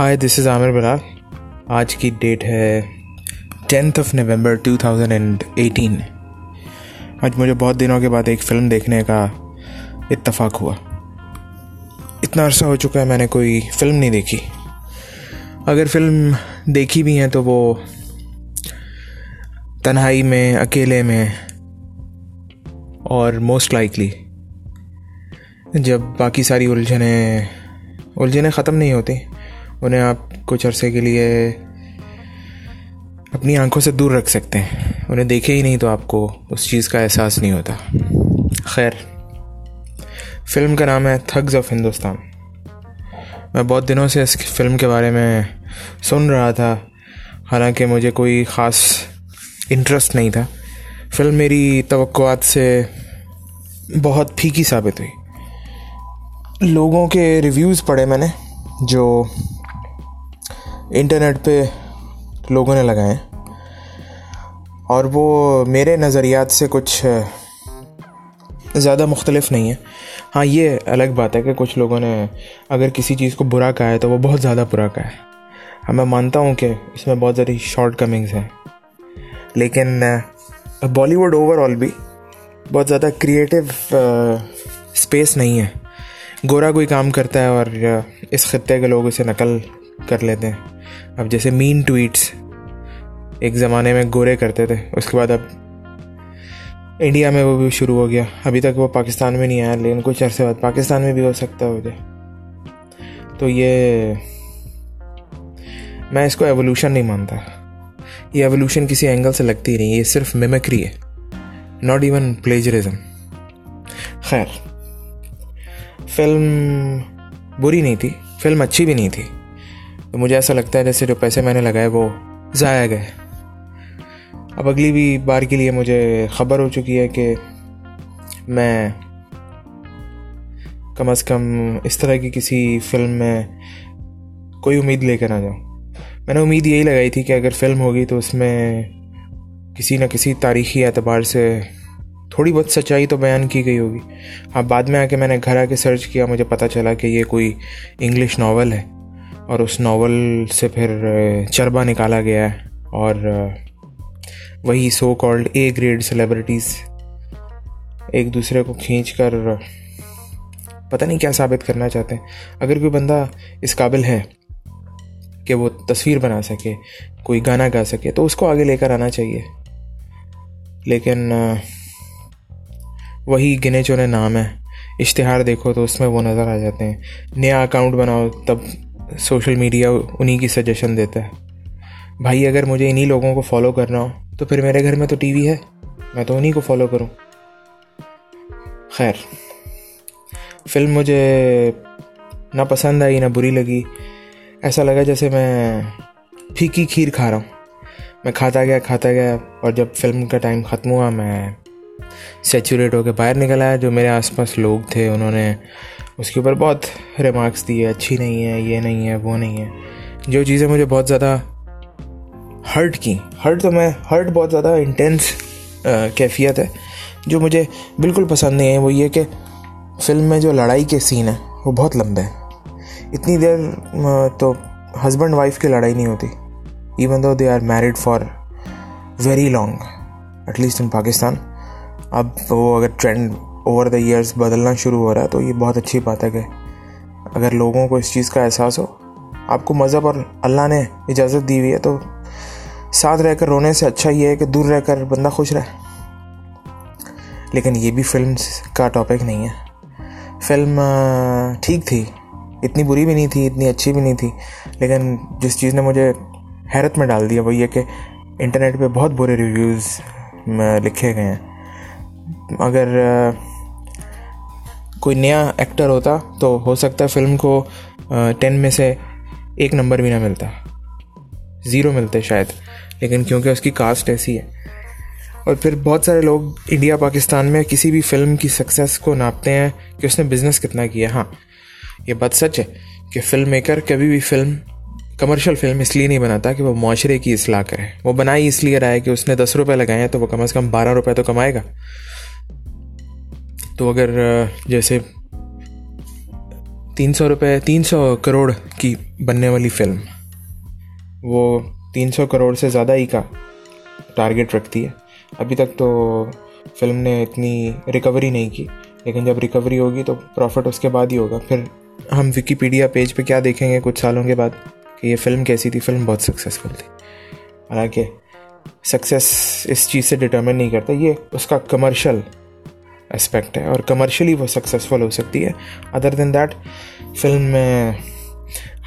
Hi this is Aamir Bilal آج کی date ہے tenth of November two thousand and eighteen آج مجھے بہت دنوں کے بعد ایک فلم دیکھنے کا اتفاق ہوا. اتنا عرصہ ہو چکا ہے میں نے کوئی فلم نہیں دیکھی. اگر فلم دیکھی بھی ہیں تو وہ تنہائی میں، اکیلے میں اور موسٹ لائکلی جب باقی ساری الجھنیں الجھنیں ختم نہیں ہوتی انہیں آپ کچھ عرصے کے لیے اپنی آنکھوں سے دور رکھ سکتے ہیں۔ انہیں دیکھے ہی نہیں تو آپ کو اس چیز کا احساس نہیں ہوتا۔ خیر، فلم کا نام ہے تھگز آف ہندوستان۔ میں بہت دنوں سے اس فلم کے بارے میں سن رہا تھا۔ حالانکہ مجھے کوئی خاص انٹرسٹ نہیں تھا۔ فلم میری توقعات سے بہت پھیکی ثابت ہوئی۔ لوگوں کے ریویوز پڑھے میں نے جو انٹرنیٹ پہ لوگوں نے لگائے اور وہ میرے نظریات سے کچھ زیادہ مختلف نہیں ہے ہاں یہ الگ بات ہے کہ کچھ لوگوں نے اگر کسی چیز کو برا کہا ہے تو وہ بہت زیادہ برا کہا ہے۔ ہاں میں مانتا ہوں کہ اس میں بہت زیادہ شارٹ کمنگز ہیں۔ لیکن بالی ووڈ اوور آل بھی بہت زیادہ کریٹیو اسپیس نہیں ہے۔ گورا کوئی کام کرتا ہے اور اس خطے کے لوگ اسے نقل کر لیتے ہیں۔ اب جیسے مین ٹویٹس ایک زمانے میں گورے کرتے تھے، اس کے بعد اب انڈیا میں وہ بھی شروع ہو گیا۔ ابھی تک وہ پاکستان میں نہیں آیا، لیکن کچھ عرصے بعد پاکستان میں بھی ہو سکتا ہے۔ مجھے تو یہ میں اس کو ایولیوشن نہیں مانتا۔ یہ ایولیوشن کسی اینگل سے لگتی نہیں، یہ صرف میمکری ہے۔ ناٹ ایون پلیجرزم خیر، فلم بری نہیں تھی، فلم اچھی بھی نہیں تھی۔ تو مجھے ایسا لگتا ہے جیسے جو پیسے میں نے لگائے وہ ضائع گئے۔ اب اگلی بھی بار کے لیے مجھے خبر ہو چکی ہے کہ میں کم از کم اس طرح کی کسی فلم میں کوئی امید لے کر آ جاؤں۔ میں نے امید یہی لگائی تھی کہ اگر فلم ہوگی تو اس میں کسی نہ کسی تاریخی اعتبار سے تھوڑی بہت سچائی تو بیان کی گئی ہوگی۔ اب بعد میں آ کے میں نے گھر آ کے سرچ کیا، مجھے پتہ چلا کہ یہ کوئی انگلش ناول ہے۔ اور اس ناول سے پھر چربا نکالا گیا ہے اور وہی so called A grade celebrities ایک دوسرے کو کھینچ کر پتہ نہیں کیا ثابت کرنا چاہتے ہیں۔ اگر کوئی بندہ اس قابل ہے کہ وہ تصویر بنا سکے، کوئی گانا گا سکے، تو اس کو آگے لے کر آنا چاہیے۔ لیکن وہی گنے چونے نام ہیں۔ اشتہار دیکھو تو اس میں وہ نظر آ جاتے ہیں۔ نیا اکاؤنٹ بناؤ تب سوشل میڈیا انہیں کی سجیشن دیتا ہے۔ بھائی اگر مجھے انہیں لوگوں کو فالو کرنا ہو، تو پھر میرے گھر میں تو ٹی وی ہے۔ میں تو انہیں کو فالو کروں۔ خیر، فلم مجھے نہ پسند آئی، نہ بری لگی۔ ایسا لگا جیسے میں پھیکی کھیر کھا رہا ہوں۔ میں کھاتا گیا کھاتا گیا، اور جب فلم کا ٹائم ختم ہوا، میں سیچوریٹ ہو کے باہر نکل آیا، جو میرے آس پاس لوگ تھے، انہوں نے اس کے اوپر بہت ریمارکس دیے اچھی نہیں ہے، یہ نہیں ہے، وہ نہیں ہے۔ جو چیزیں مجھے بہت زیادہ ہرٹ کی ہرٹ تو میں ہرٹ بہت زیادہ انٹینس کیفیت ہے۔ جو مجھے بالکل پسند نہیں ہے، وہ یہ کہ فلم میں جو لڑائی کے سین ہیں، وہ بہت لمبے ہیں۔ اتنی دیر تو ہسبینڈ وائف کی لڑائی نہیں ہوتی۔ Even though they are married for very long at least in Pakistan اب وہ اگر ٹرینڈ اوور دا ایئرس بدلنا شروع ہو رہا ہے تو یہ بہت اچھی بات ہے کہ اگر لوگوں کو اس چیز کا احساس ہو، آپ کو مذہب اور اللہ نے اجازت دی ہوئی ہے تو ساتھ رہ کر رونے سے اچھا یہ ہے کہ دور رہ کر بندہ خوش رہے۔ لیکن یہ بھی فلم کا ٹاپک نہیں ہے۔ فلم ٹھیک تھی۔ اتنی بری بھی نہیں تھی، اتنی اچھی بھی نہیں تھی۔ لیکن جس چیز نے مجھے حیرت میں ڈال دیا وہ یہ کہ انٹرنیٹ پہ بہت برے ریویوز لکھے گئے ہیں۔ اگر کوئی نیا ایکٹر ہوتا تو ہو سکتا ہے فلم کو ٹین میں سے ایک نمبر بھی نہ ملتا۔ زیرو ملتے شاید، لیکن کیونکہ اس کی کاسٹ ایسی ہے۔ اور پھر بہت سارے لوگ انڈیا پاکستان میں کسی بھی فلم کی سکسیس کو ناپتے ہیں کہ اس نے بزنس کتنا کیا۔ ہاں یہ بات سچ ہے کہ فلم میکر کبھی بھی فلم کمرشل فلم اس لیے نہیں بناتا کہ وہ معاشرے کی اصلاح کرے۔ وہ بنائی اس لیے رہا ہے کہ اس نے دس روپے لگائے ہیں تو وہ کم از کم بارہ روپے تو کمائے گا۔ تو اگر جیسے تین سو روپے، تین سو کروڑ کی بننے والی فلم، وہ تین سو کروڑ سے زیادہ ہی کا ٹارگیٹ رکھتی ہے۔ ابھی تک تو فلم نے اتنی ریکوری نہیں کی، لیکن جب ریکوری ہوگی تو پروفٹ اس کے بعد ہی ہوگا۔ پھر ہم وکیپیڈیا پیج پہ کیا دیکھیں گے کچھ سالوں کے بعد کہ یہ فلم کیسی تھی؟ فلم بہت سکسیزفل تھی۔ حالانکہ سکسیس اس چیز سے ڈٹرمن نہیں کرتا، یہ اس کا کمرشل اسپیکٹ ہے اور کمرشلی وہ سکسیزفل ہو سکتی ہے۔ ادر دین دیٹ فلم میں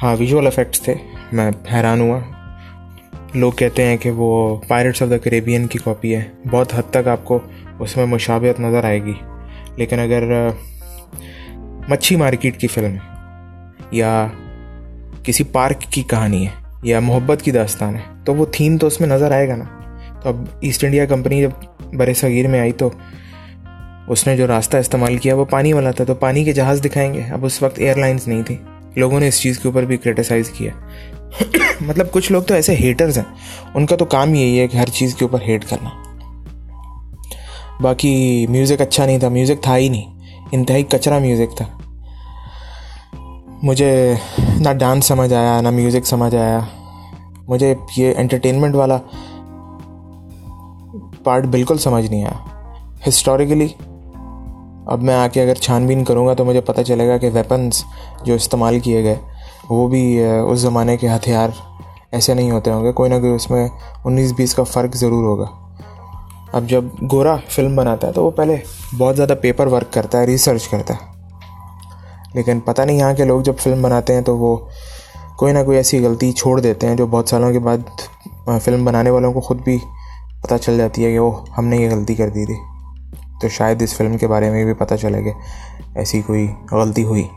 ہاں ویژول افیکٹس تھے۔ میں حیران ہوا۔ لوگ کہتے ہیں کہ وہ پائرٹس آف دا کریبین کی کاپی ہے۔ بہت حد تک آپ کو اس میں مشابہت نظر آئے گی۔ لیکن اگر مچھی مارکیٹ کی فلم ہے یا کسی پارک کی کہانی ہے یا محبت کی داستان ہے، تو وہ تھیم تو اس میں نظر آئے گا نا۔ تو اب ایسٹ انڈیا کمپنی جب بر صغیر میں آئی تو اس نے جو راستہ استعمال کیا وہ پانی والا تھا تو پانی کے جہاز دکھائیں گے۔ اب اس وقت ایئر لائنس نہیں تھی لوگوں نے اس چیز کے اوپر بھی کریٹیسائز کیا۔ مطلب کچھ لوگ تو ایسے ہیٹرز ہیں۔ ان کا تو کام یہی ہے کہ ہر چیز کے اوپر ہیٹ کرنا۔ باقی میوزک اچھا نہیں تھا۔ میوزک تھا ہی نہیں۔ انتہائی کچرا میوزک تھا۔ مجھے نہ ڈانس سمجھ آیا، نہ میوزک سمجھ آیا۔ مجھے یہ انٹرٹینمنٹ والا پارٹ بالکل سمجھ نہیں آیا۔ ہسٹوریکلی اب میں آ کے اگر چھان بین کروں گا تو مجھے پتہ چلے گا کہ ویپنس جو استعمال کیے گئے، وہ بھی اس زمانے کے ہتھیار ایسے نہیں ہوتے ہوں گے۔ کوئی نہ کوئی اس میں انیس بیس کا فرق ضرور ہوگا۔ اب جب گورا فلم بناتا ہے تو وہ پہلے بہت زیادہ پیپر ورک کرتا ہے ریسرچ کرتا ہے۔ لیکن پتہ نہیں یہاں کے لوگ جب فلم بناتے ہیں تو وہ کوئی نہ کوئی ایسی غلطی چھوڑ دیتے ہیں جو بہت سالوں کے بعد فلم بنانے والوں کو خود بھی پتہ چل جاتی ہے کہ وہ ہم نے یہ غلطی کر دی تھی۔ تو شاید اس فلم کے بارے میں بھی پتہ چلے کہ ایسی کوئی غلطی ہوئی۔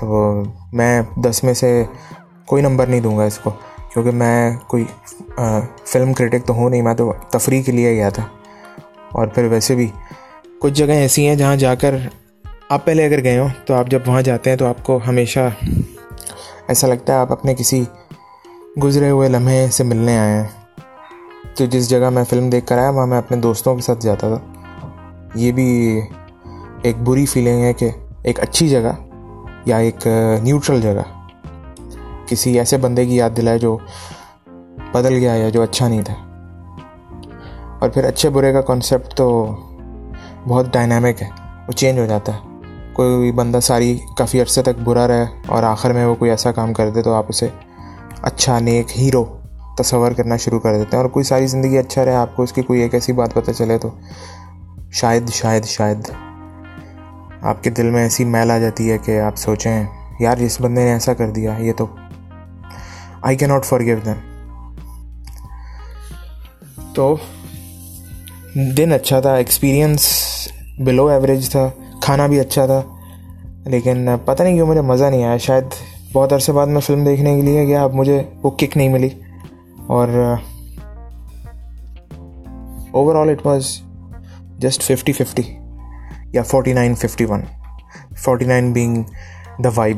تو میں دس میں سے کوئی نمبر نہیں دوں گا اس کو، کیونکہ میں کوئی فلم کرٹک تو ہوں نہیں، میں تو تفریح کے لیے گیا تھا۔ اور پھر ویسے بھی کچھ جگہیں ایسی ہیں جہاں جا کر آپ پہلے اگر گئے ہوں تو آپ جب وہاں جاتے ہیں تو آپ کو ہمیشہ ایسا لگتا ہے آپ اپنے کسی گزرے ہوئے لمحے سے ملنے آئے ہیں۔ تو جس جگہ میں فلم دیکھ کر آیا، وہاں میں اپنے دوستوں کے ساتھ جاتا تھا۔ یہ بھی ایک بری فیلنگ ہے کہ ایک اچھی جگہ یا ایک نیوٹرل جگہ کسی ایسے بندے کی یاد دلائے جو بدل گیا یا جو اچھا نہیں تھا۔ اور پھر اچھے برے کا کانسیپٹ تو بہت ڈائنامک ہے، وہ چینج ہو جاتا ہے۔ کوئی بندہ ساری کافی عرصے تک برا رہے اور آخر میں وہ کوئی ایسا کام کر دے تو آپ اسے اچھا نیک ہیرو تصور کرنا شروع کر دیتے ہیں اور کوئی ساری زندگی اچھا رہے، آپ کو اس کی کوئی ایک ایسی بات پتہ چلے تو شاید شاید شاید آپ کے دل میں ایسی میل آ جاتی ہے کہ آپ سوچیں، یار جس بندے نے ایسا کر دیا، یہ تو آئی کی ناٹ فار گیو دیم تو دن اچھا تھا ایکسپیرئنس بلو ایوریج تھا، کھانا بھی اچھا تھا، لیکن پتہ نہیں کیوں مجھے مزہ نہیں آیا، شاید بہت عرصے بعد میں فلم دیکھنے کے لیے گیا، اب مجھے وہ کک نہیں ملی۔ اور over all it was just fifty fifty یا forty nine fifty one forty nine being the vibe